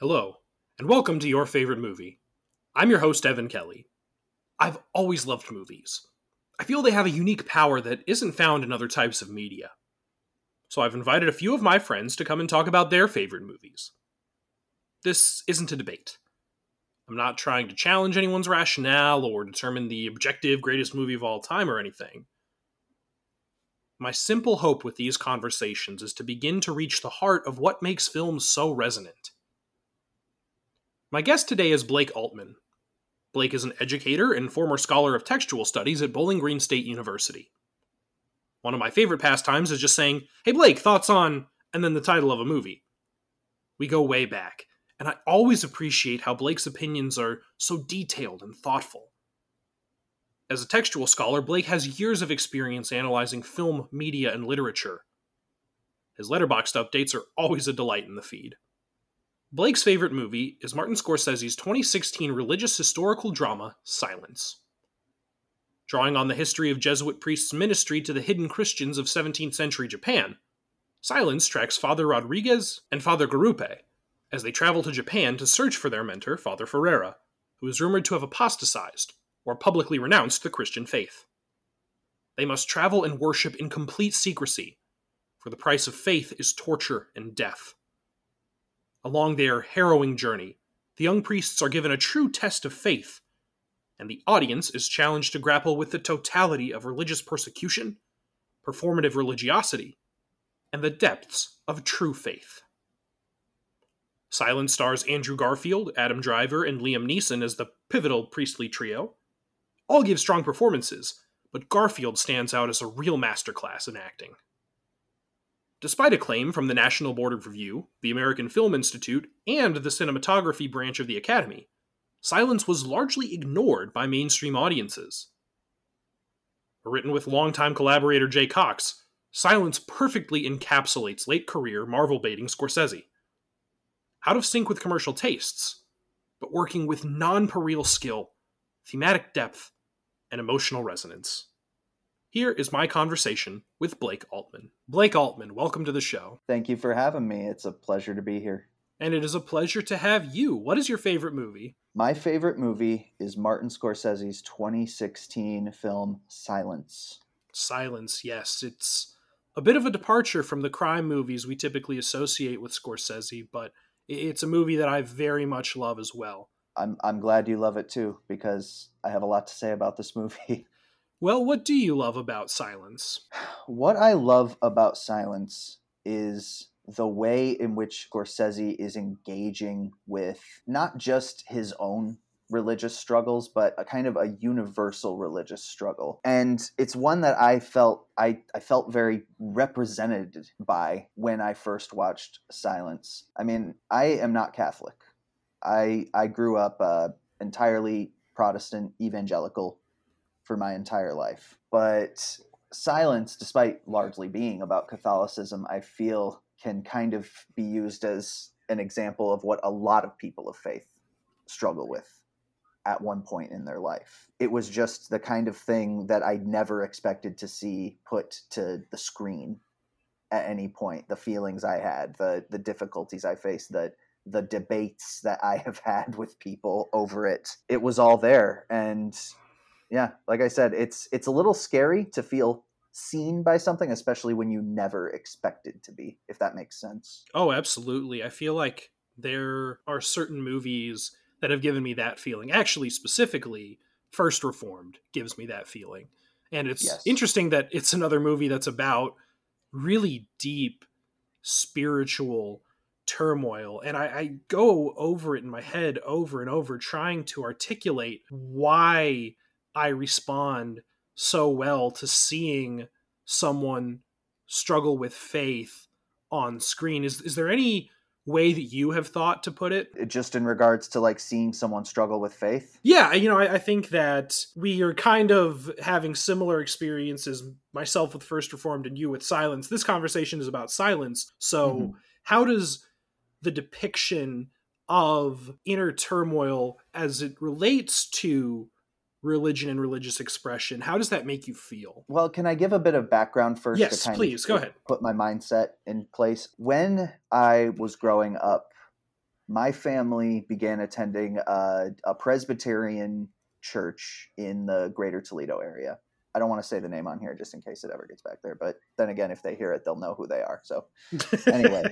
Hello, and welcome to Your Favorite Movie. I'm your host, Evan Kelly. I've always loved movies. I feel they have a unique power that isn't found in other types of media. So I've invited a few of my friends to come and talk about their favorite movies. This isn't a debate. I'm not trying to challenge anyone's rationale or determine the objective greatest movie of all time or anything. My simple hope with these conversations is to begin to reach the heart of what makes films so resonant. My guest today is Blake Altman. Blake is an educator and former scholar of textual studies at Bowling Green State University. One of my favorite pastimes is just saying, Hey Blake, thoughts on, and then the title of a movie. We go way back, and I always appreciate how Blake's opinions are so detailed and thoughtful. As a textual scholar, Blake has years of experience analyzing film, media, and literature. His Letterboxd updates are always a delight in the feed. Blake's favorite movie is Martin Scorsese's 2016 religious historical drama, Silence. Drawing on the history of Jesuit priests' ministry to the hidden Christians of 17th century Japan, Silence tracks Father Rodriguez and Father Garupe as they travel to Japan to search for their mentor, Father Ferreira, who is rumored to have apostatized or publicly renounced the Christian faith. They must travel and worship in complete secrecy, for the price of faith is torture and death. Along their harrowing journey, the young priests are given a true test of faith, and the audience is challenged to grapple with the totality of religious persecution, performative religiosity, and the depths of true faith. Silence stars Andrew Garfield, Adam Driver, and Liam Neeson as the pivotal priestly trio. All give strong performances, but Garfield stands out as a real masterclass in acting. Despite acclaim from the National Board of Review, the American Film Institute, and the cinematography branch of the Academy, Silence was largely ignored by mainstream audiences. Written with longtime collaborator Jay Cocks, Silence perfectly encapsulates late career Marvel baiting Scorsese. Out of sync with commercial tastes, but working with non pareil skill, thematic depth, and emotional resonance. Here is my conversation with Blake Altman. Blake Altman, welcome to the show. Thank you for having me. It's a pleasure to be here. And it is a pleasure to have you. What is your favorite movie? My favorite movie is Martin Scorsese's 2016 film Silence. Silence, yes. It's a bit of a departure from the crime movies we typically associate with Scorsese, but it's a movie that I very much love as well. I'm I'm glad you love it too because I have a lot to say about this movie. Well, what do you love about Silence? What I love about Silence is the way in which Scorsese is engaging with not just his own religious struggles, but a kind of a universal religious struggle. And it's one that I felt I, I felt very represented by when I first watched Silence. I mean, I am not Catholic. I I grew up uh, entirely Protestant evangelical for my entire life. But silence, despite largely being about Catholicism, I feel can kind of be used as an example of what a lot of people of faith struggle with at one point in their life. It was just the kind of thing that I never expected to see put to the screen at any point. The feelings I had, the the difficulties I faced, the the debates that I have had with people over it. It was all there and yeah, like I said, it's it's a little scary to feel seen by something, especially when you never expected to be, if that makes sense. Oh, absolutely. I feel like there are certain movies that have given me that feeling. Actually, specifically, First Reformed gives me that feeling. And it's yes. interesting that it's another movie that's about really deep spiritual turmoil. And I, I, go over it in my head over and over, trying to articulate why I respond so well to seeing someone struggle with faith on screen. Is is there any way that you have thought to put it? Just in regards to like seeing someone struggle with faith? Yeah, you know, I, I think that we are kind of having similar experiences, myself with First Reformed and you with Silence. This conversation is about silence. So, mm-hmm. how does the depiction of inner turmoil as it relates to religion and religious expression. How does that make you feel? Well, can I give a bit of background first? Yes, please. Go ahead. Put my mindset in place. When I was growing up, my family began attending a, a Presbyterian church in the greater Toledo area. I don't want to say the name on here just in case it ever gets back there. But then again, if they hear it, they'll know who they are. So anyway,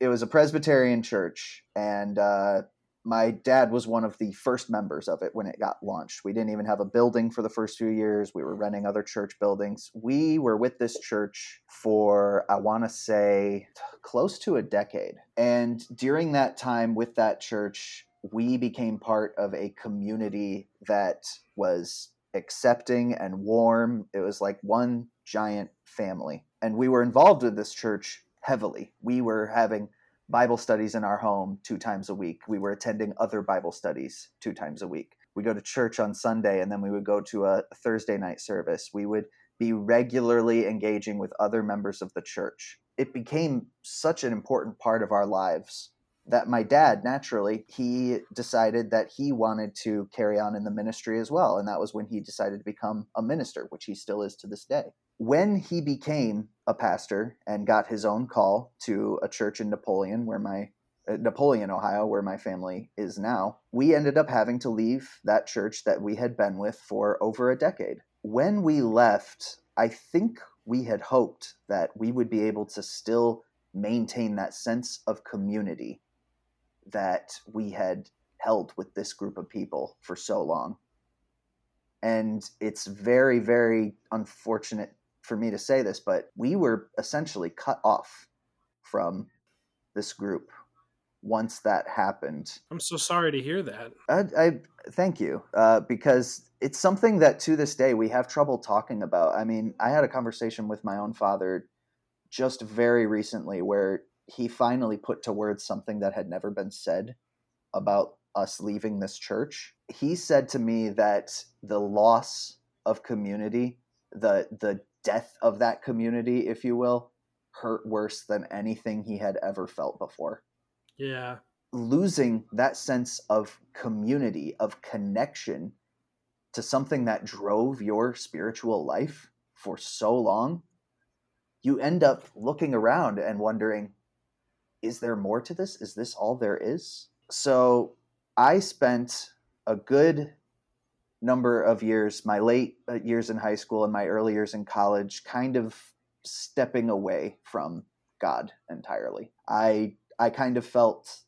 it was a Presbyterian church, and uh, my dad was one of the first members of it when it got launched. We didn't even have a building for the first few years. We were renting other church buildings. We were with this church for, I want to say, close to a decade. And during that time with that church, we became part of a community that was accepting and warm. It was like one giant family. And we were involved with this church heavily. We were having Bible studies in our home two times a week. We were attending other Bible studies two times a week. We go to church on Sunday and then we would go to a Thursday night service. We would be regularly engaging with other members of the church. It became such an important part of our lives that my dad naturally he decided that he wanted to carry on in the ministry as well and that was when he decided to become a minister which he still is to this day when he became a pastor and got his own call to a church in napoleon where my uh, napoleon ohio where my family is now we ended up having to leave that church that we had been with for over a decade when we left i think we had hoped that we would be able to still maintain that sense of community that we had held with this group of people for so long. And it's very, very unfortunate for me to say this, but we were essentially cut off from this group once that happened. I'm so sorry to hear that. I, I thank you uh, because it's something that to this day we have trouble talking about. I mean, I had a conversation with my own father just very recently where he finally put to words something that had never been said about us leaving this church. He said to me that the loss of community, the the death of that community, if you will, hurt worse than anything he had ever felt before. Yeah. Losing that sense of community, of connection to something that drove your spiritual life for so long, you end up looking around and wondering, is there more to this? Is this all there is? So I spent a good number of years, my late uh, years in high school and my early years in college, kind of stepping away from God entirely. I I kind of felt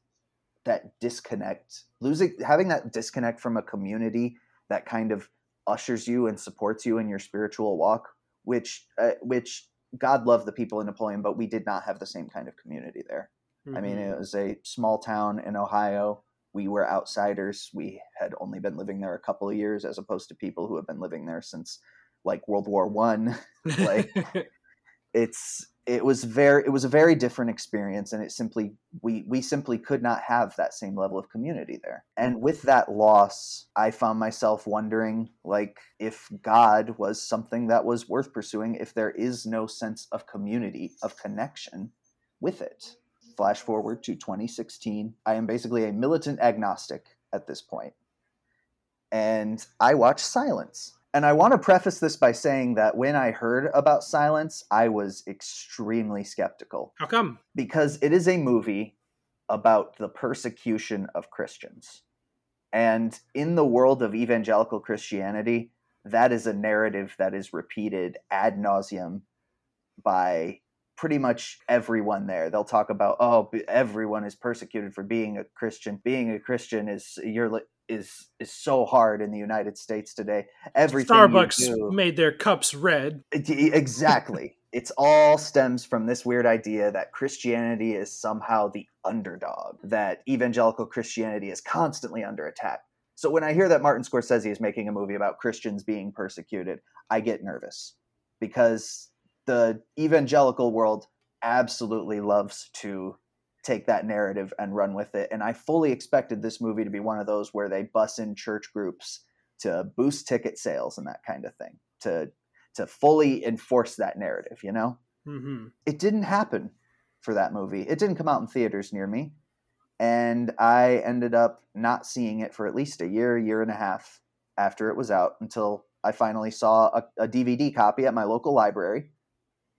that disconnect, losing having that disconnect from a community that kind of ushers you and supports you in your spiritual walk, which uh, which God loved the people in Napoleon, but we did not have the same kind of community there. Mm-hmm. I mean, mm-hmm. it was a small town in Ohio. We were outsiders. We had only been living there a couple of years, as opposed to people who have been living there since like World War One. like it's it was very it was a very different experience, and it simply we we simply could not have that same level of community there. And with that loss, I found myself wondering like if God was something that was worth pursuing. If there is no sense of community of connection with it flash forward to 2016. I am basically a militant agnostic at this point. And I watch Silence. And I want to preface this by saying that when I heard about Silence, I was extremely skeptical. How come? Because it is a movie about the persecution of Christians. And in the world of evangelical Christianity, that is a narrative that is repeated ad nauseum by pretty much everyone there. They'll talk about oh, everyone is persecuted for being a Christian. Being a Christian is you're is is so hard in the United States today. Everything Starbucks do, made their cups red. Exactly. it's all stems from this weird idea that Christianity is somehow the underdog, that evangelical Christianity is constantly under attack. So when I hear that Martin Scorsese is making a movie about Christians being persecuted, I get nervous because the evangelical world absolutely loves to take that narrative and run with it. And I fully expected this movie to be one of those where they bus in church groups to boost ticket sales and that kind of thing, to to fully enforce that narrative. You know, mm-hmm. it didn't happen for that movie. It didn't come out in theaters near me, and I ended up not seeing it for at least a year, year and a half after it was out until I finally saw a, a DVD copy at my local library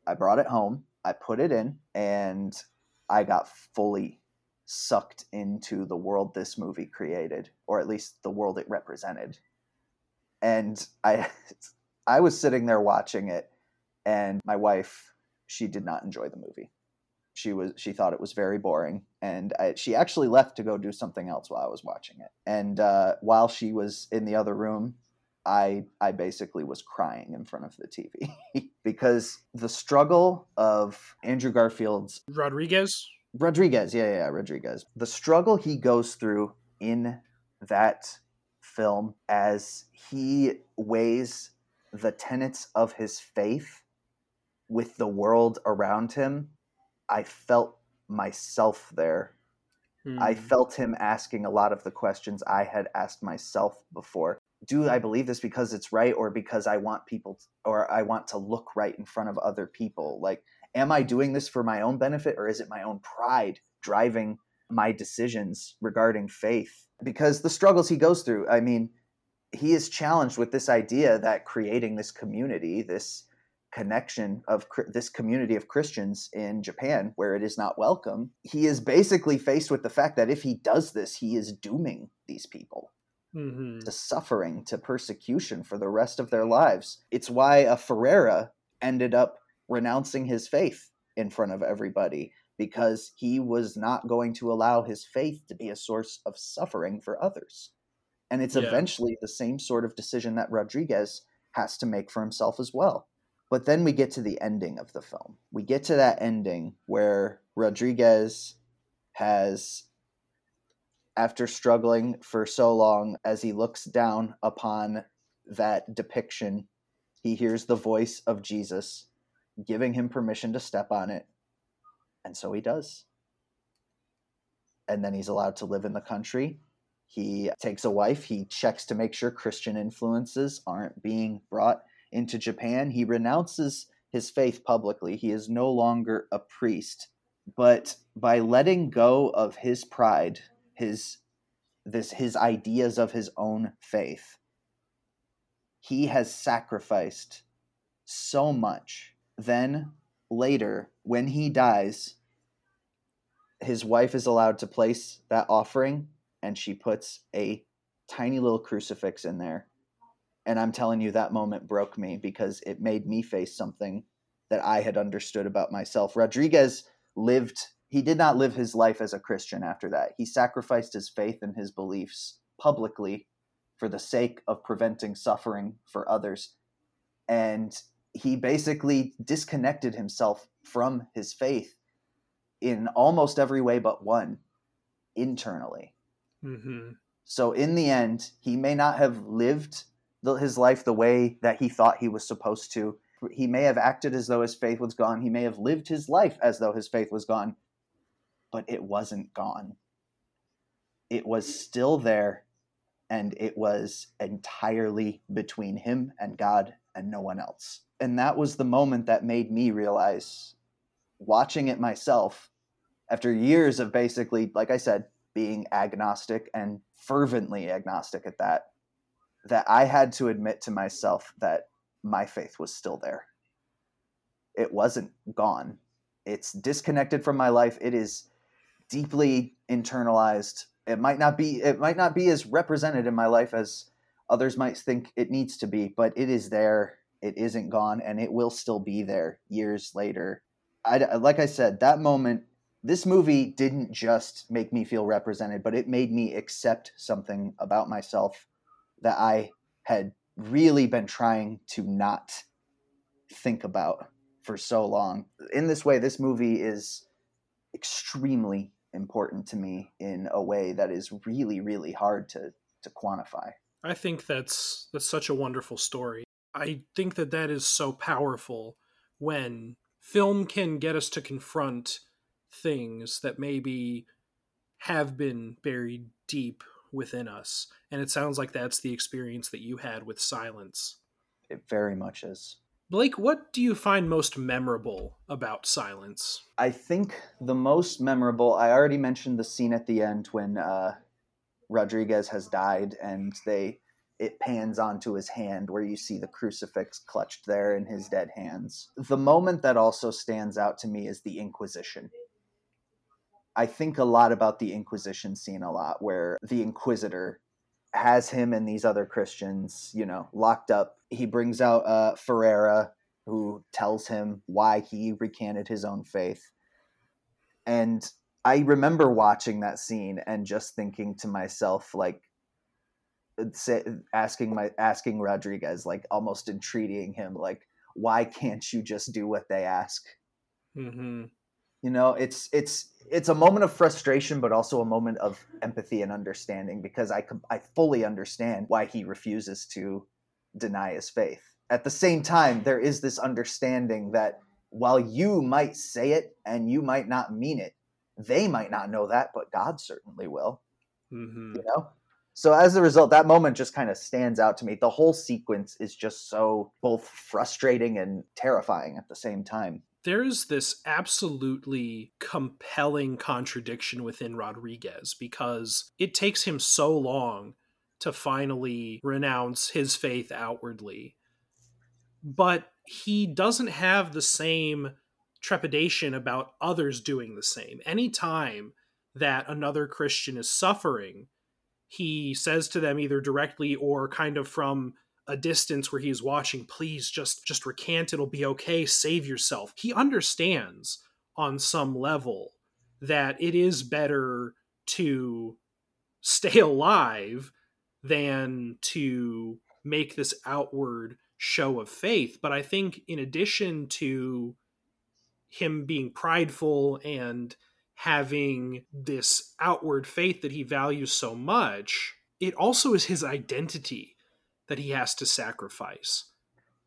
I brought it home, I put it in, and I got fully sucked into the world this movie created, or at least the world it represented. And I, I was sitting there watching it, and my wife, she did not enjoy the movie. She was she thought it was very boring, and I, she actually left to go do something else while I was watching it. And uh, while she was in the other room, I I basically was crying in front of the TV because the struggle of Andrew Garfield's Rodriguez. Rodriguez, yeah, yeah, Rodriguez. The struggle he goes through in that film as he weighs the tenets of his faith with the world around him, I felt myself there. I Hmm. felt him asking a lot of the questions I had asked myself before. Do I believe this because it's right or because I want people or I want to look right in front of other people? Like, am I doing this for my own benefit or is it my own pride driving my decisions regarding faith? Because the struggles he goes through, I mean, he is challenged with this idea that creating this community, this connection of this community of Christians in Japan where it is not welcome, he is basically faced with the fact that if he does this, he is dooming these people Mhm. to suffering, to persecution for the rest of their lives. It's why a Ferreira ended up renouncing his faith in front of everybody because he was not going to allow his faith to be a source of suffering for others. And it's Yeah. eventually the same sort of decision that Rodriguez has to make for himself as well. But then we get to the ending of the film. We get to that ending where Rodriguez has after struggling for so long, as he looks down upon that depiction, he hears the voice of Jesus giving him permission to step on it. And so he does. And then he's allowed to live in the country. He takes a wife. He checks to make sure Christian influences aren't being brought into Japan. He renounces his faith publicly. He is no longer a priest. But by letting go of his pride, his this his ideas of his own faith. He has sacrificed so much. Then later when he dies his wife is allowed to place that offering and she puts a tiny little crucifix in there. And i'm telling you that moment broke me because it made me face something that i had understood about myself. Rodriguez lived he did not live his life as a Christian after that. He sacrificed his faith and his beliefs publicly for the sake of preventing suffering for others. And he basically disconnected himself from his faith in almost every way but one internally. Mhm. So, in the end, he may not have lived the, his life the way that he thought he was supposed to. He may have acted as though his faith was gone. He may have lived his life as though his faith was gone, but it wasn't gone. It was still there, and it was entirely between him and God and no one else. And that was the moment that made me realize, watching it myself, after years of basically, like I said, being agnostic and fervently agnostic at that, that I had to admit to myself that my faith was still there. It wasn't gone. It's disconnected from my life. It is deeply internalized. It might not be it might not be as represented in my life as others might think it needs to be, but it is there. It isn't gone and it will still be there years later. I like I said, that moment this movie didn't just make me feel represented, but it made me accept something about myself that I had really been trying to not think about for so long. In this way, this movie is extremely important to me in a way that is really, really hard to, to quantify. I think that's that's such a wonderful story. I think that that is so powerful when film can get us to confront things that maybe have been buried deep within us. And it sounds like that's the experience that you had with Silence. It very much is. Blake, what do you find most memorable about Silence? I think the most memorable, I already mentioned the scene at the end when uh, Rodriguez has died and they it pans onto his hand where you see the crucifix clutched there in his dead hands. The moment that also stands out to me is the Inquisition. I think a lot about the Inquisition scene a lot, where the Inquisitor has him and these other Christians, you know, locked up. He brings out uh, Ferreira, who tells him why he recanted his own faith. And I remember watching that scene and just thinking to myself, like, say, asking my asking Rodriguez, like, almost entreating him, like, why can't you just do what they ask? Mm-hmm. You know, it's it's it's a moment of frustration, but also a moment of empathy and understanding because I I fully understand why he refuses to deny his faith. At the same time, there is this understanding that while you might say it and you might not mean it, they might not know that, but God certainly will. Mm-hmm. You know. So as a result, that moment just kind of stands out to me. The whole sequence is just so both frustrating and terrifying at the same time there's this absolutely compelling contradiction within Rodriguez because it takes him so long to finally renounce his faith outwardly. But he doesn't have the same trepidation about others doing the same. Anytime that another Christian is suffering, he says to them either directly or kind of from a distance where he's watching please just just recant. It'll be okay. Save yourself. He understands on some level that it is better to stay alive than to make this outward show of faith. But i think in addition to him being prideful and having this outward faith that he values so much it also is his identity that he has to sacrifice.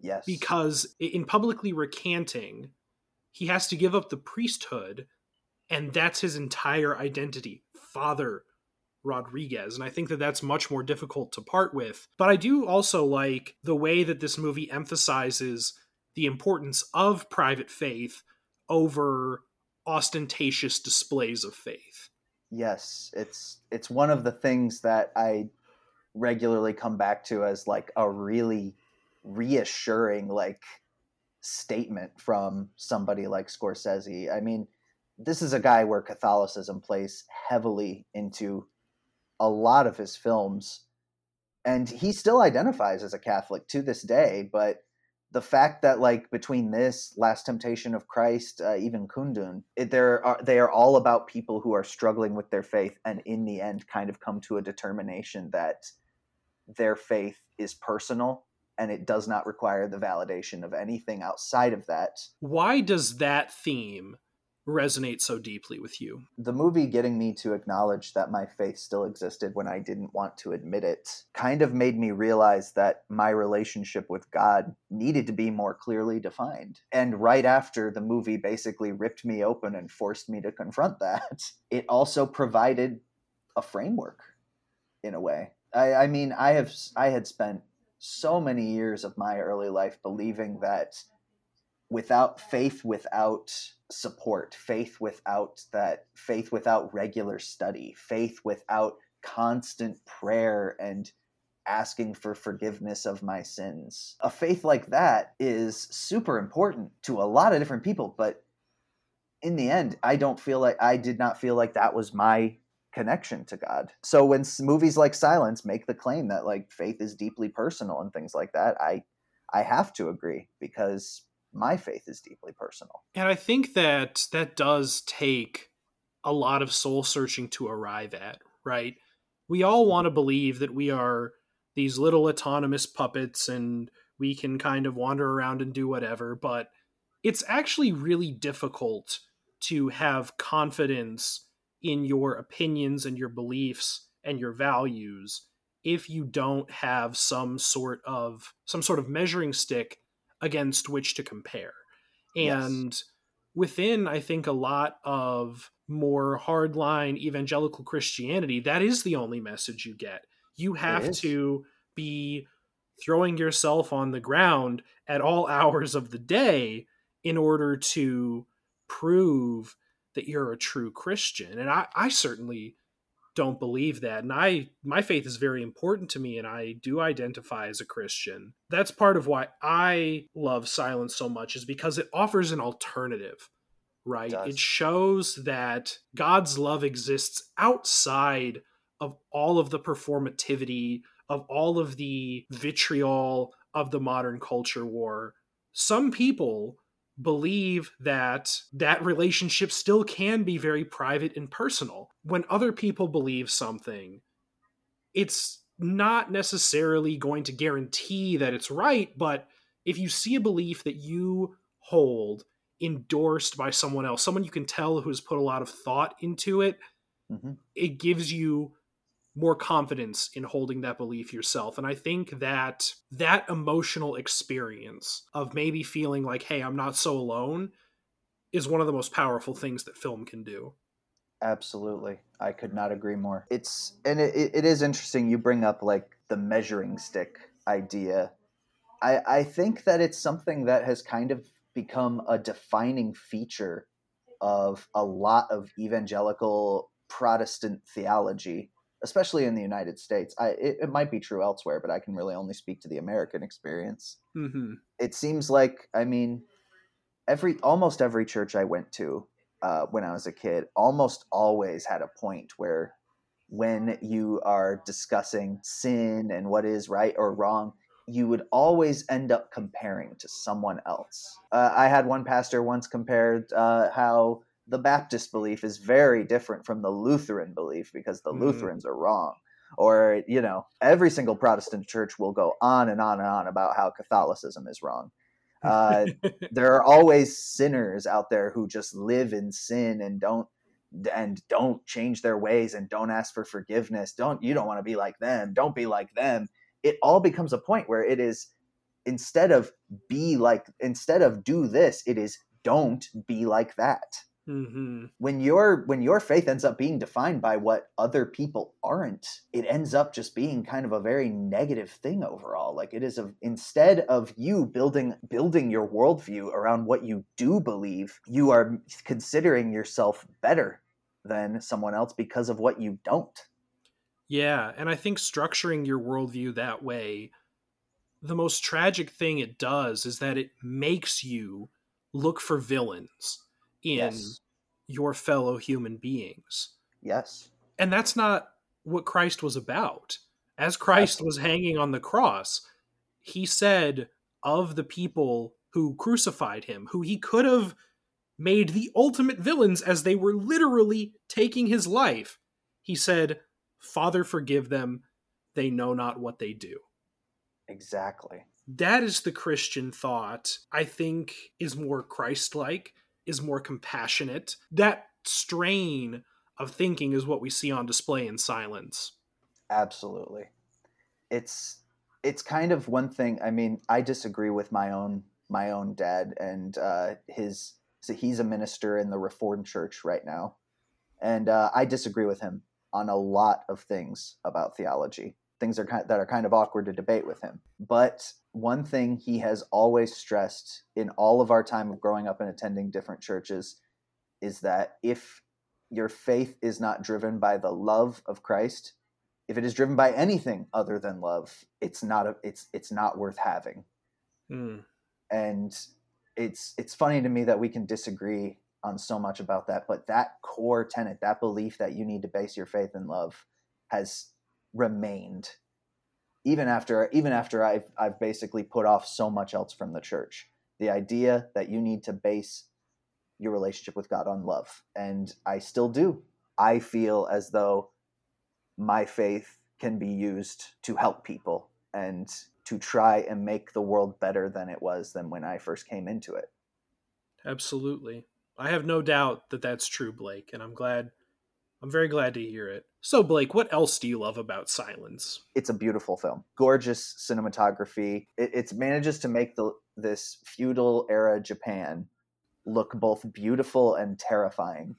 Yes. Because in publicly recanting, he has to give up the priesthood, and that's his entire identity. Father Rodriguez. And I think that that's much more difficult to part with. But I do also like the way that this movie emphasizes the importance of private faith over ostentatious displays of faith. Yes, it's it's one of the things that I regularly come back to as like a really reassuring like statement from somebody like Scorsese. I mean, this is a guy where Catholicism plays heavily into a lot of his films and he still identifies as a Catholic to this day, but the fact that like between this last temptation of christ uh, even kundun it, there are they are all about people who are struggling with their faith and in the end kind of come to a determination that their faith is personal and it does not require the validation of anything outside of that. Why does that theme resonate so deeply with you? The movie getting me to acknowledge that my faith still existed when I didn't want to admit it kind of made me realize that my relationship with God needed to be more clearly defined. And right after the movie basically ripped me open and forced me to confront that, it also provided a framework in a way I, I mean, I have I had spent so many years of my early life believing that without faith, without support, faith without that, faith without regular study, faith without constant prayer and asking for forgiveness of my sins. A faith like that is super important to a lot of different people, but in the end, I don't feel like I did not feel like that was my connection to God. So when movies like Silence make the claim that like faith is deeply personal and things like that, I I have to agree because my faith is deeply personal. And I think that that does take a lot of soul searching to arrive at, right? We all want to believe that we are these little autonomous puppets and we can kind of wander around and do whatever, but it's actually really difficult to have confidence in your opinions and your beliefs and your values if you don't have some sort of some sort of measuring stick against which to compare. And yes. within i think a lot of more hardline evangelical christianity that is the only message you get. You have to be throwing yourself on the ground at all hours of the day in order to prove that you're a true Christian. And I, I certainly don't believe that. And I my faith is very important to me and I do identify as a Christian. That's part of why I love silence so much is because it offers an alternative right? It It, shows that God's love exists outside of all of the performativity, of all of the vitriol of the modern culture war. Some people believe that that relationship still can be very private and personal. When other people believe something, it's not necessarily going to guarantee that it's right, but if you see a belief that you hold endorsed by someone else, someone you can tell who has put a lot of thought into it, Mhm. it gives you more confidence in holding that belief yourself. And I think that that emotional experience of maybe feeling like, hey, I'm not so alone is one of the most powerful things that film can do. Absolutely. I could not agree more. It's and it, it is interesting you bring up like the measuring stick idea. I I think that it's something that has kind of become a defining feature of a lot of evangelical Protestant theology, especially in the United States. I it, it might be true elsewhere, but I can really only speak to the American experience. hmm It seems like I mean every almost every church I went to uh, when I was a kid almost always had a point where when you are discussing sin and what is right or wrong, you would always end up comparing to someone else. Uh, I had one pastor once compared uh, how the Baptist belief is very different from the Lutheran belief because the Mhm. Lutherans are wrong. Or, you know, every single Protestant church will go on and on and on about how Catholicism is wrong. Uh, there are always sinners out there who just live in sin and don't and don't change their ways and don't ask for forgiveness don't you don't want to be like them don't be like them it all becomes a point where it is instead of be like instead of do this it is don't be like that hmm when your when your faith ends up being defined by what other people aren't it ends up just being kind of a very negative thing overall. Like it is a instead of you building building your worldview around what you do believe you are considering yourself better than someone else because of what you don't. Yeah, and I think structuring your worldview that way, the most tragic thing it does is that it makes you look for villains in Yes. your fellow human beings. yes And that's not what Christ was about. As Christ was hanging on the cross, he said of the people who crucified him, who he could have made the ultimate villains as they were literally taking his life, he said, Father, forgive them. They know not what they do. exactly That is the Christian thought, I think, is more Christ like, is more compassionate. That strain of thinking is what we see on display in silence. absolutely it's it's kind of one thing i mean i disagree with my own my own dad and uh his so he's a minister in the reformed church right now and uh, i disagree with him on a lot of things about theology things are kind that are kind of awkward to debate with him but one thing he has always stressed in all of our time of growing up and attending different churches is that if your faith is not driven by the love of Christ, if it is driven by anything other than love, it's not a, it's it's not worth having. Hmm. And it's it's funny to me that we can disagree on so much about that, but that core tenet, that belief that you need to base your faith in love, has remained even after even after I've I've basically put off so much else from the church. The idea that you need to base your relationship with God on love, and I still do. I feel as though my faith can be used to help people and to try and make the world better than it was than when I first came into it. Absolutely. I have no doubt that that's true, Blake, and I'm glad. I'm very glad to hear it. So, Blake, what else do you love about Silence? It's a beautiful film, gorgeous cinematography. It, it manages to make the this feudal era Japan look both beautiful and terrifying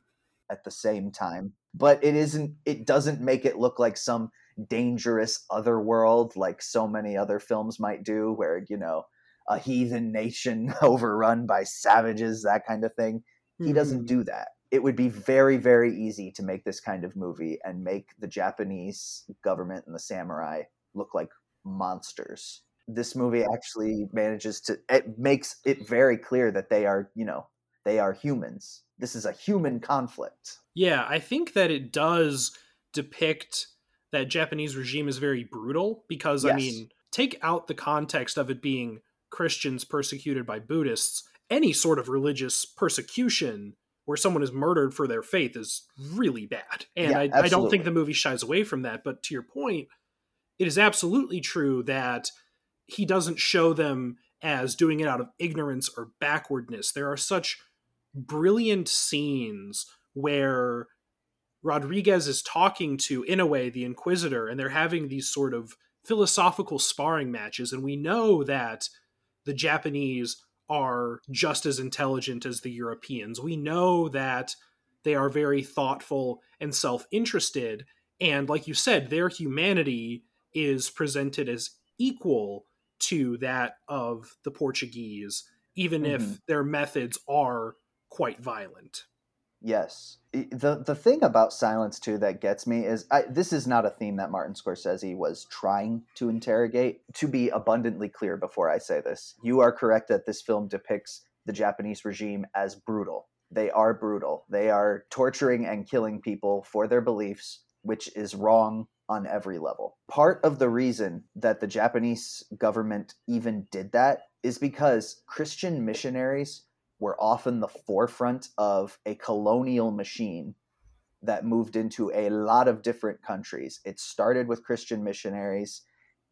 at the same time. But it isn't. It doesn't make it look like some dangerous other world like so many other films might do, where you know a heathen nation overrun by savages, that kind of thing. He doesn't hmm. do that. It would be very, very easy to make this kind of movie and make the Japanese government and the samurai look like monsters. This movie actually manages to it makes it very clear that they are, you know, They are humans. This is a human conflict. Yeah, I think that it does depict that Japanese regime is very brutal because, yes. I mean, take out the context of it being Christians persecuted by Buddhists, any sort of religious persecution where someone is murdered for their faith is really bad. And yeah, I, I, don't think the movie shies away from that. But to your point, it is absolutely true that he doesn't show them as doing it out of ignorance or backwardness. There are such brilliant scenes where Rodriguez is talking to, in a way, the Inquisitor, and they're having these sort of philosophical sparring matches. And we know that the Japanese are just as intelligent as the Europeans. We know that they are very thoughtful and self interested. And like you said, their humanity is presented as equal to that of the Portuguese, even mm-hmm. if their methods are quite violent. Yes. The the thing about silence too that gets me is I, this is not a theme that Martin Scorsese was trying to interrogate. To be abundantly clear before I say this, you are correct that this film depicts the Japanese regime as brutal. They are brutal. They are torturing and killing people for their beliefs, which is wrong on every level. Part of the reason that the Japanese government even did that is because Christian missionaries were often the forefront of a colonial machine that moved into a lot of different countries. It started with Christian missionaries.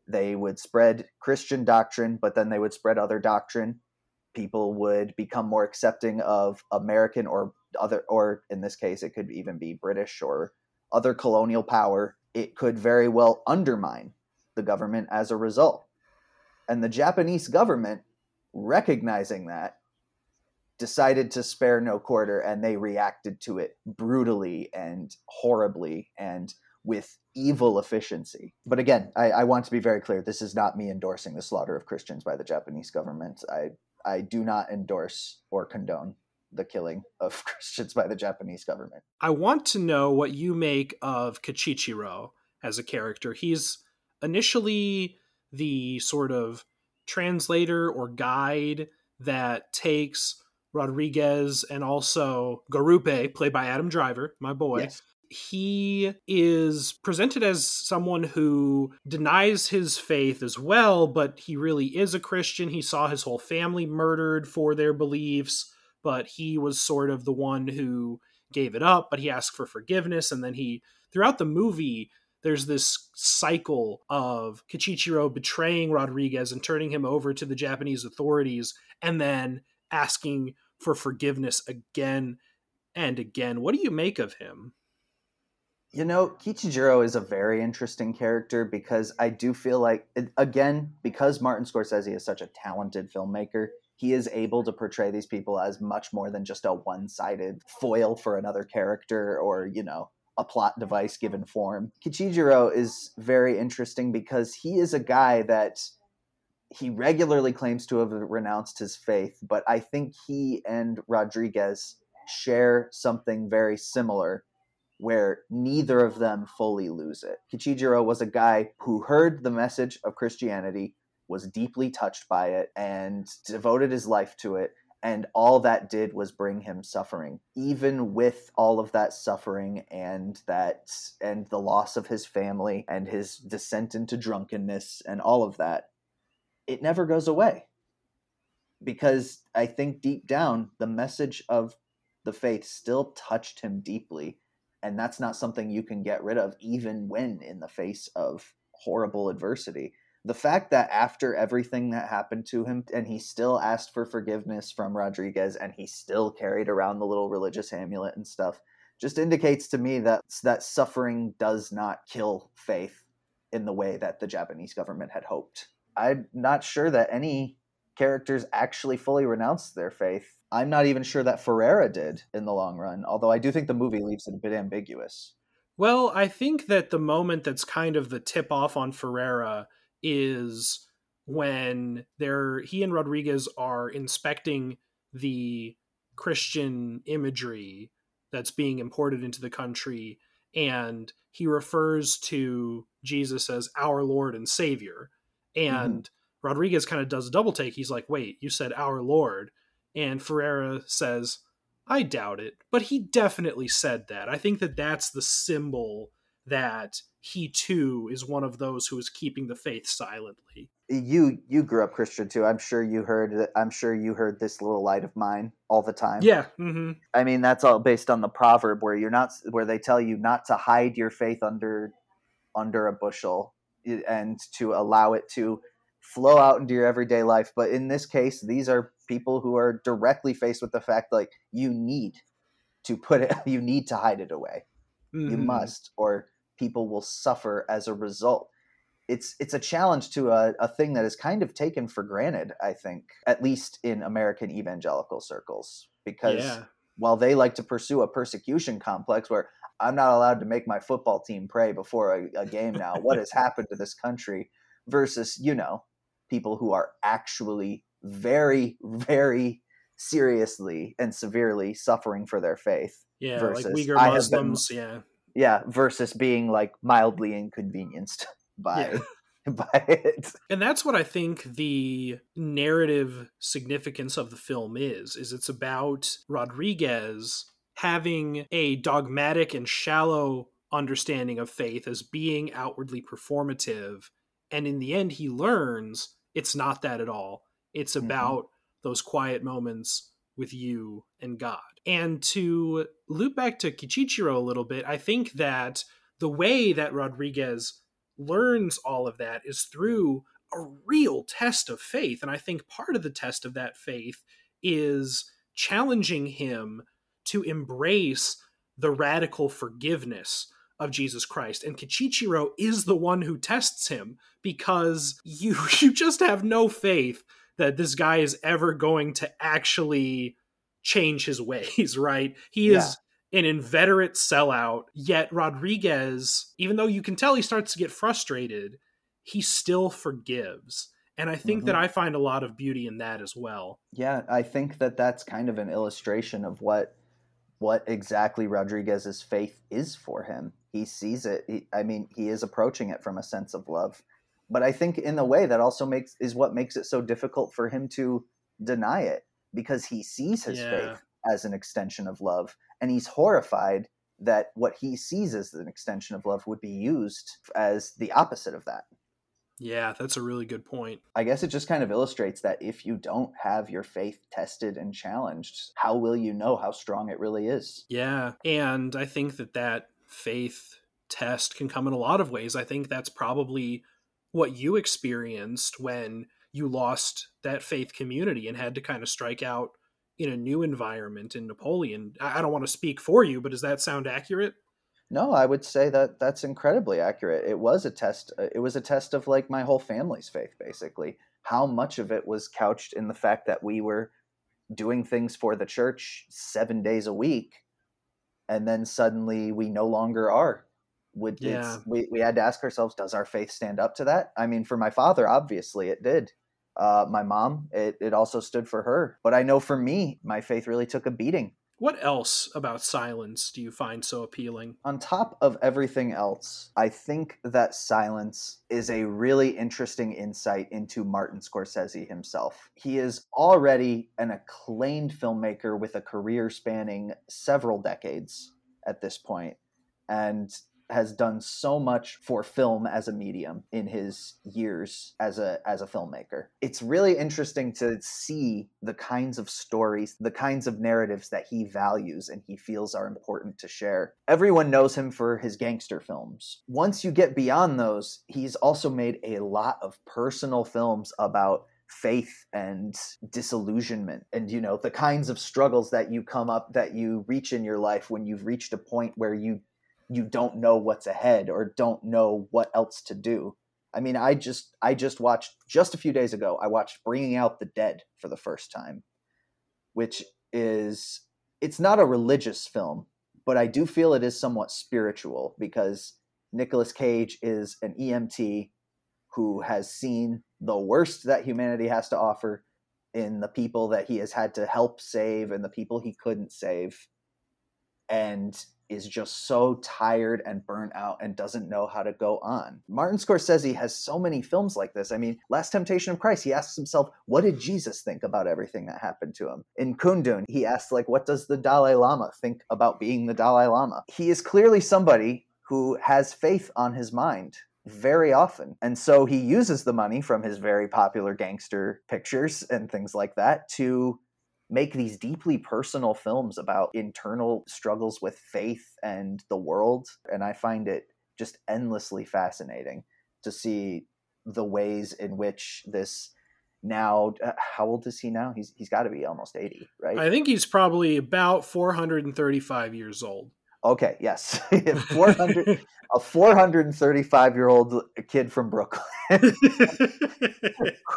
They would spread Christian doctrine, but then they would spread other doctrine. People would become more accepting of American or other, or in this case, it could even be British or other colonial power it could very well undermine the government as a result. And the Japanese government, recognizing that, decided to spare no quarter and they reacted to it brutally and horribly and with evil efficiency. But again, I, I, want to be very clear this is not me endorsing the slaughter of Christians by the Japanese government. I, I do not endorse or condone the killing of Christians by the Japanese government. I want to know what you make of Kichijiro as a character. He's initially the sort of translator or guide that takes Rodriguez and also Garupe, played by Adam Driver, my boy. Yes. He is presented as someone who denies his faith as well, but he really is a Christian. He saw his whole family murdered for their beliefs but he was sort of the one who gave it up, but he asked for forgiveness. And then he, throughout the movie, there's this cycle of Kichijiro betraying Rodriguez and turning him over to the Japanese authorities and then asking for forgiveness again and again. What do you make of him? You know, Kichijiro is a very interesting character because I do feel like, again, because Martin Scorsese is such a talented filmmaker, he is able to portray these people as much more than just a one-sided foil for another character or you know a plot device given form kichijiro is very interesting because he is a guy that he regularly claims to have renounced his faith but i think he and rodriguez share something very similar where neither of them fully lose it. Kichijiro was a guy who heard the message of Christianity, was deeply touched by it and devoted his life to it and all that did was bring him suffering even with all of that suffering and that and the loss of his family and his descent into drunkenness and all of that it never goes away because i think deep down the message of the faith still touched him deeply and that's not something you can get rid of even when in the face of horrible adversity the fact that after everything that happened to him and he still asked for forgiveness from Rodriguez and he still carried around the little religious amulet and stuff just indicates to me that that suffering does not kill faith in the way that the Japanese government had hoped. I'm not sure that any characters actually fully renounced their faith. I'm not even sure that Ferreira did in the long run, although I do think the movie leaves it a bit ambiguous. Well, I think that the moment that's kind of the tip off on Ferreira is when they're he and Rodriguez are inspecting the Christian imagery that's being imported into the country and he refers to Jesus as our Lord and Savior. And mm-hmm. Rodriguez kind of does a double take. He's like, wait, you said our Lord. And Ferreira says, I doubt it, but he definitely said that. I think that that's the symbol that he too is one of those who is keeping the faith silently. You you grew up Christian too. I'm sure you heard I'm sure you heard this little light of mine all the time. Yeah. Mm-hmm. I mean that's all based on the proverb where you're not where they tell you not to hide your faith under under a bushel and to allow it to flow out into your everyday life. But in this case, these are people who are directly faced with the fact like you need to put it you need to hide it away. Mm-hmm. You must or people will suffer as a result. It's it's a challenge to a, a thing that is kind of taken for granted, I think, at least in American evangelical circles. Because yeah. while they like to pursue a persecution complex where I'm not allowed to make my football team pray before a, a game now, what has happened to this country? Versus, you know, people who are actually very, very seriously and severely suffering for their faith. Yeah, versus like Uyghur Muslims. Been, yeah, yeah, versus being like mildly inconvenienced by. Yeah. by it. And that's what I think the narrative significance of the film is is it's about Rodrigues having a dogmatic and shallow understanding of faith as being outwardly performative and in the end he learns it's not that at all it's mm-hmm. about mm-hmm. those quiet moments with you and God. And to loop back to Kichijiro a little bit, I think that the way that Rodrigues learns all of that is through a real test of faith. And I think part of the test of that faith is challenging him to embrace the radical forgiveness of Jesus Christ. And Kichijiro is the one who tests him because you you just have no faith that this guy is ever going to actually change his ways, right? He yeah. is an inveterate sellout, yet Rodrigues, even though you can tell he starts to get frustrated, he still forgives. And I think mm-hmm. that I find a lot of beauty in that as well. Yeah, I think that that's kind of an illustration of what what exactly Rodrigues's faith is for him. He sees it. He, I mean, he is approaching it from a sense of love but I think in a way that also makes is what makes it so difficult for him to deny it because he sees his yeah. faith as an extension of love and he's horrified that what he sees as an extension of love would be used as the opposite of that. Yeah, that's a really good point. I guess it just kind of illustrates that if you don't have your faith tested and challenged, how will you know how strong it really is? Yeah, and I think that that faith test can come in a lot of ways. I think that's probably what you experienced when you lost that faith community and had to kind of strike out in a new environment in Napoleon. I don't want to speak for you, but does that sound accurate? No, I would say that that's incredibly accurate. It was a test. Uh, it was a test of like my whole family's faith, basically. How much of it was couched in the fact that we were doing things for the church seven days a week, and then suddenly we no longer are would yeah. we, we had to ask ourselves does our faith stand up to that i mean for my father obviously it did uh, my mom it, it also stood for her but i know for me my faith really took a beating what else about silence do you find so appealing? On top of everything else, I think that silence is a really interesting insight into Martin Scorsese himself. He is already an acclaimed filmmaker with a career spanning several decades at this point. And has done so much for film as a medium in his years as a as a filmmaker. It's really interesting to see the kinds of stories, the kinds of narratives that he values and he feels are important to share. Everyone knows him for his gangster films. Once you get beyond those, he's also made a lot of personal films about faith and disillusionment and you know the kinds of struggles that you come up that you reach in your life when you've reached a point where you you don't know what's ahead or don't know what else to do. I mean, I just I just watched just a few days ago. I watched Bringing Out the Dead for the first time, which is it's not a religious film, but I do feel it is somewhat spiritual because Nicolas Cage is an EMT who has seen the worst that humanity has to offer in the people that he has had to help save and the people he couldn't save. And is just so tired and burnt out and doesn't know how to go on. Martin Scorsese has so many films like this. I mean, Last Temptation of Christ, he asks himself, what did Jesus think about everything that happened to him? In Kundun, he asks, like, what does the Dalai Lama think about being the Dalai Lama? He is clearly somebody who has faith on his mind very often. And so he uses the money from his very popular gangster pictures and things like that to make these deeply personal films about internal struggles with faith and the world. And I find it just endlessly fascinating to see the ways in which this now uh, how old is he now? He's he's got to be almost 80 right? I think he's probably about 435 years old. Okay yes. 400 a 435 year old kid from brooklyn.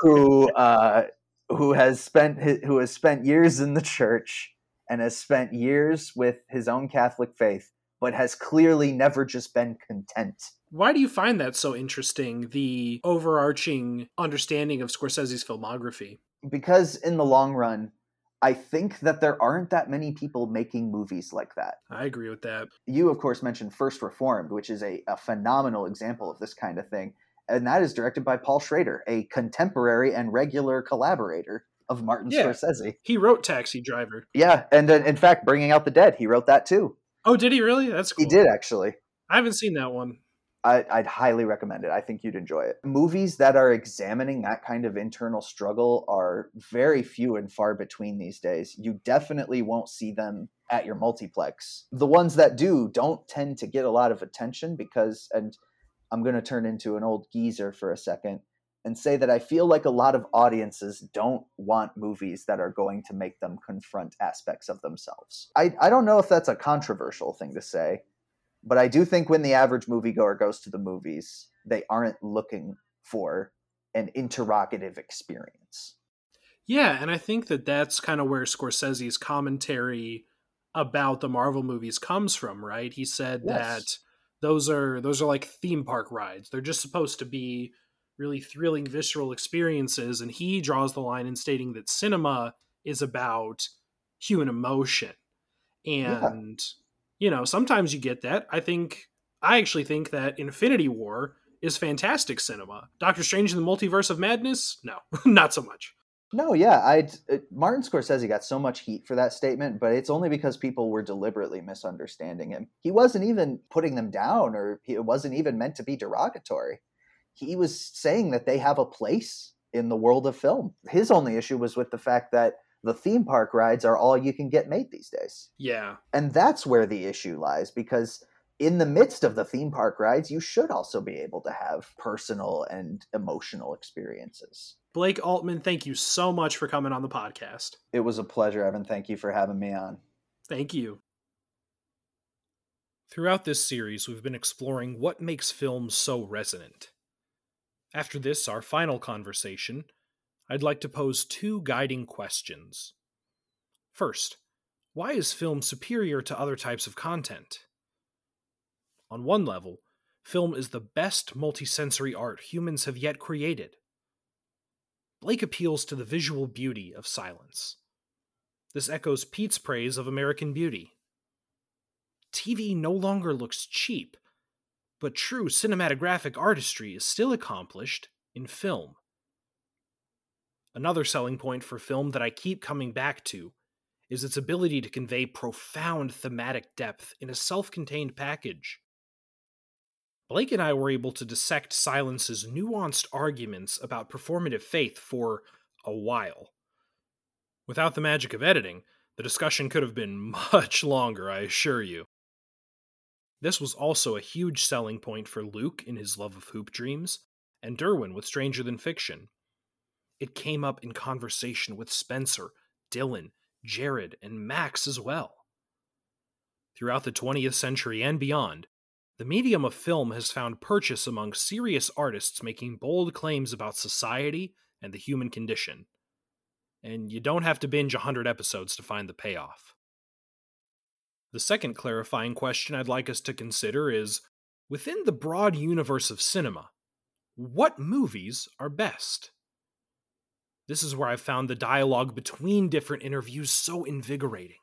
Who uh, who has spent who has spent years in the church and has spent years with his own Catholic faith, but has clearly never just been content. Why do you find that so interesting? The overarching understanding of Scorsese's filmography. Because in the long run, I think that there aren't that many people making movies like that. I agree with that. You, of course, mentioned First Reformed, which is a, a phenomenal example of this kind of thing and that is directed by Paul Schrader, a contemporary and regular collaborator of Martin yeah. Scorsese. He wrote Taxi Driver. Yeah, and uh, in fact, Bringing Out the Dead, he wrote that too. Oh, did he really? That's cool. He did actually. I haven't seen that one. I, would highly recommend it. I think you'd enjoy it. Movies that are examining that kind of internal struggle are very few and far between these days. You definitely won't see them at your multiplex. The ones that do don't tend to get a lot of attention because, and I'm going to turn into an old geezer for a second and say that I feel like a lot of audiences don't want movies that are going to make them confront aspects of themselves. I, I don't know if that's a controversial thing to say, but I do think when the average moviegoer goes to the movies, they aren't looking for an interrogative experience. Yeah, and I think that that's kind of where Scorsese's commentary about the Marvel movies comes from, right? He said yes. that those are those are like theme park rides. They're just supposed to be really thrilling visceral experiences and he draws the line in stating that cinema is about human emotion. And yeah. you know, sometimes you get that. I think I actually think that Infinity War is fantastic cinema. Doctor Strange in the Multiverse of Madness? No, not so much. No, yeah, I uh, Martin Scorsese got so much heat for that statement, but it's only because people were deliberately misunderstanding him. He wasn't even putting them down, or it wasn't even meant to be derogatory. He was saying that they have a place in the world of film. His only issue was with the fact that the theme park rides are all you can get made these days. Yeah, and that's where the issue lies because in the midst of the theme park rides, you should also be able to have personal and emotional experiences. Blake Altman, thank you so much for coming on the podcast. It was a pleasure, Evan. Thank you for having me on. Thank you. Throughout this series, we've been exploring what makes films so resonant. After this, our final conversation, I'd like to pose two guiding questions. First, why is film superior to other types of content? On one level, film is the best multisensory art humans have yet created. Blake appeals to the visual beauty of silence. This echoes Pete's praise of American Beauty. TV no longer looks cheap, but true cinematographic artistry is still accomplished in film. Another selling point for film that I keep coming back to is its ability to convey profound thematic depth in a self contained package. Blake and I were able to dissect Silence's nuanced arguments about performative faith for a while. Without the magic of editing, the discussion could have been much longer, I assure you. This was also a huge selling point for Luke in his love of hoop dreams, and Derwin with Stranger Than Fiction. It came up in conversation with Spencer, Dylan, Jared, and Max as well. Throughout the 20th century and beyond, the medium of film has found purchase among serious artists making bold claims about society and the human condition. And you don't have to binge 100 episodes to find the payoff. The second clarifying question I'd like us to consider is within the broad universe of cinema, what movies are best? This is where I've found the dialogue between different interviews so invigorating.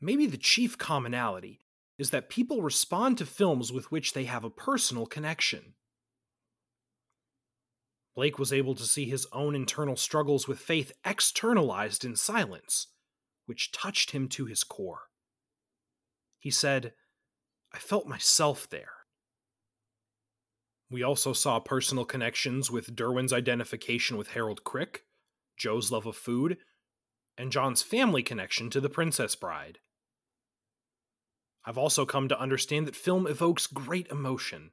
Maybe the chief commonality is that people respond to films with which they have a personal connection. Blake was able to see his own internal struggles with faith externalized in silence, which touched him to his core. He said, I felt myself there. We also saw personal connections with Derwin's identification with Harold Crick, Joe's love of food, and John's family connection to the Princess Bride. I've also come to understand that film evokes great emotion.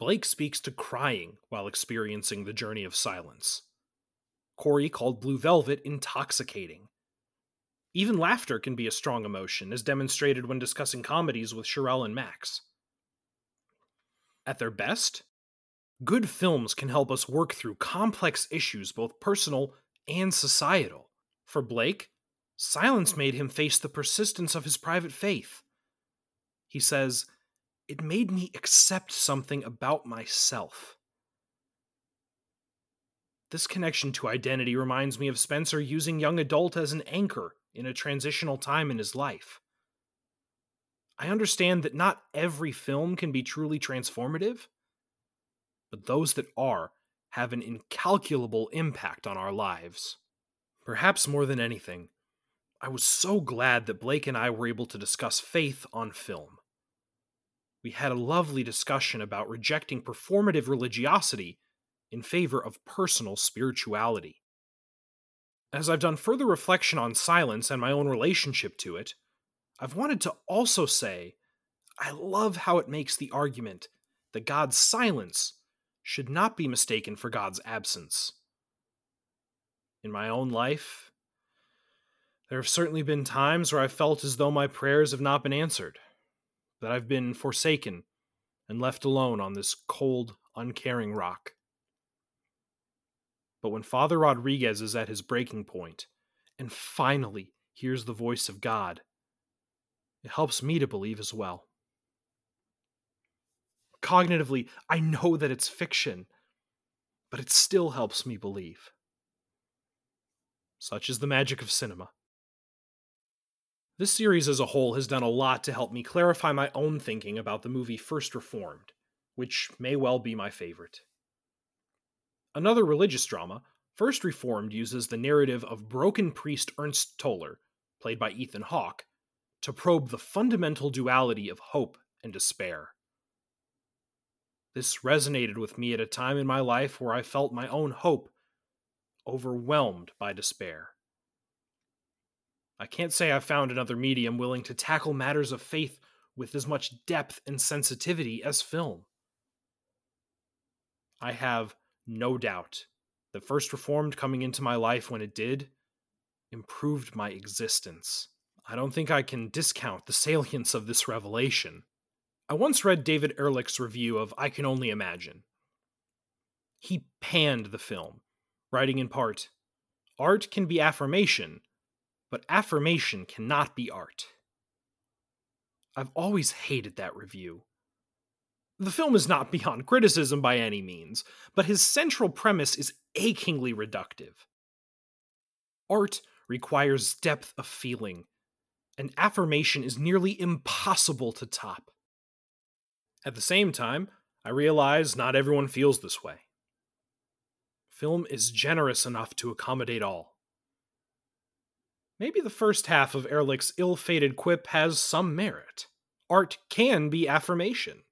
Blake speaks to crying while experiencing the journey of silence. Corey called Blue Velvet intoxicating. Even laughter can be a strong emotion, as demonstrated when discussing comedies with Sherelle and Max. At their best, good films can help us work through complex issues, both personal and societal. For Blake, silence made him face the persistence of his private faith. He says, It made me accept something about myself. This connection to identity reminds me of Spencer using young adult as an anchor in a transitional time in his life. I understand that not every film can be truly transformative, but those that are have an incalculable impact on our lives. Perhaps more than anything, I was so glad that Blake and I were able to discuss faith on film. We had a lovely discussion about rejecting performative religiosity in favor of personal spirituality. As I've done further reflection on silence and my own relationship to it, I've wanted to also say I love how it makes the argument that God's silence should not be mistaken for God's absence. In my own life, there have certainly been times where I've felt as though my prayers have not been answered, that I've been forsaken and left alone on this cold, uncaring rock. But when Father Rodrigues is at his breaking point and finally hears the voice of God, it helps me to believe as well. Cognitively, I know that it's fiction, but it still helps me believe. Such is the magic of cinema. This series as a whole has done a lot to help me clarify my own thinking about the movie First Reformed, which may well be my favorite. Another religious drama, First Reformed uses the narrative of broken priest Ernst Toller, played by Ethan Hawke, to probe the fundamental duality of hope and despair. This resonated with me at a time in my life where I felt my own hope overwhelmed by despair. I can't say I've found another medium willing to tackle matters of faith with as much depth and sensitivity as film. I have no doubt the First Reformed coming into my life when it did improved my existence. I don't think I can discount the salience of this revelation. I once read David Ehrlich's review of I Can Only Imagine. He panned the film, writing in part Art can be affirmation, but affirmation cannot be art. I've always hated that review. The film is not beyond criticism by any means, but his central premise is achingly reductive. Art requires depth of feeling, and affirmation is nearly impossible to top. At the same time, I realize not everyone feels this way. Film is generous enough to accommodate all. Maybe the first half of Ehrlich's ill fated quip has some merit. Art can be affirmation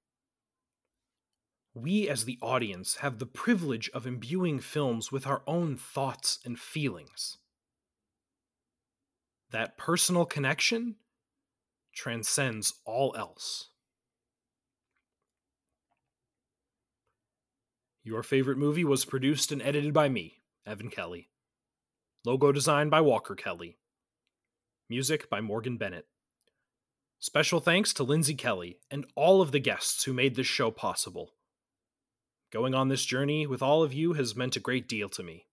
we as the audience have the privilege of imbuing films with our own thoughts and feelings. That personal connection transcends all else. Your favorite movie was produced and edited by me, Evan Kelly. Logo designed by Walker Kelly. Music by Morgan Bennett. Special thanks to Lindsay Kelly and all of the guests who made this show possible. Going on this journey with all of you has meant a great deal to me.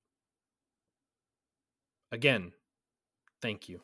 Again, thank you.